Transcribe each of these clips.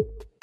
you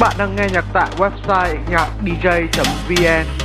Các bạn đang nghe nhạc tại website nhạc dj.vn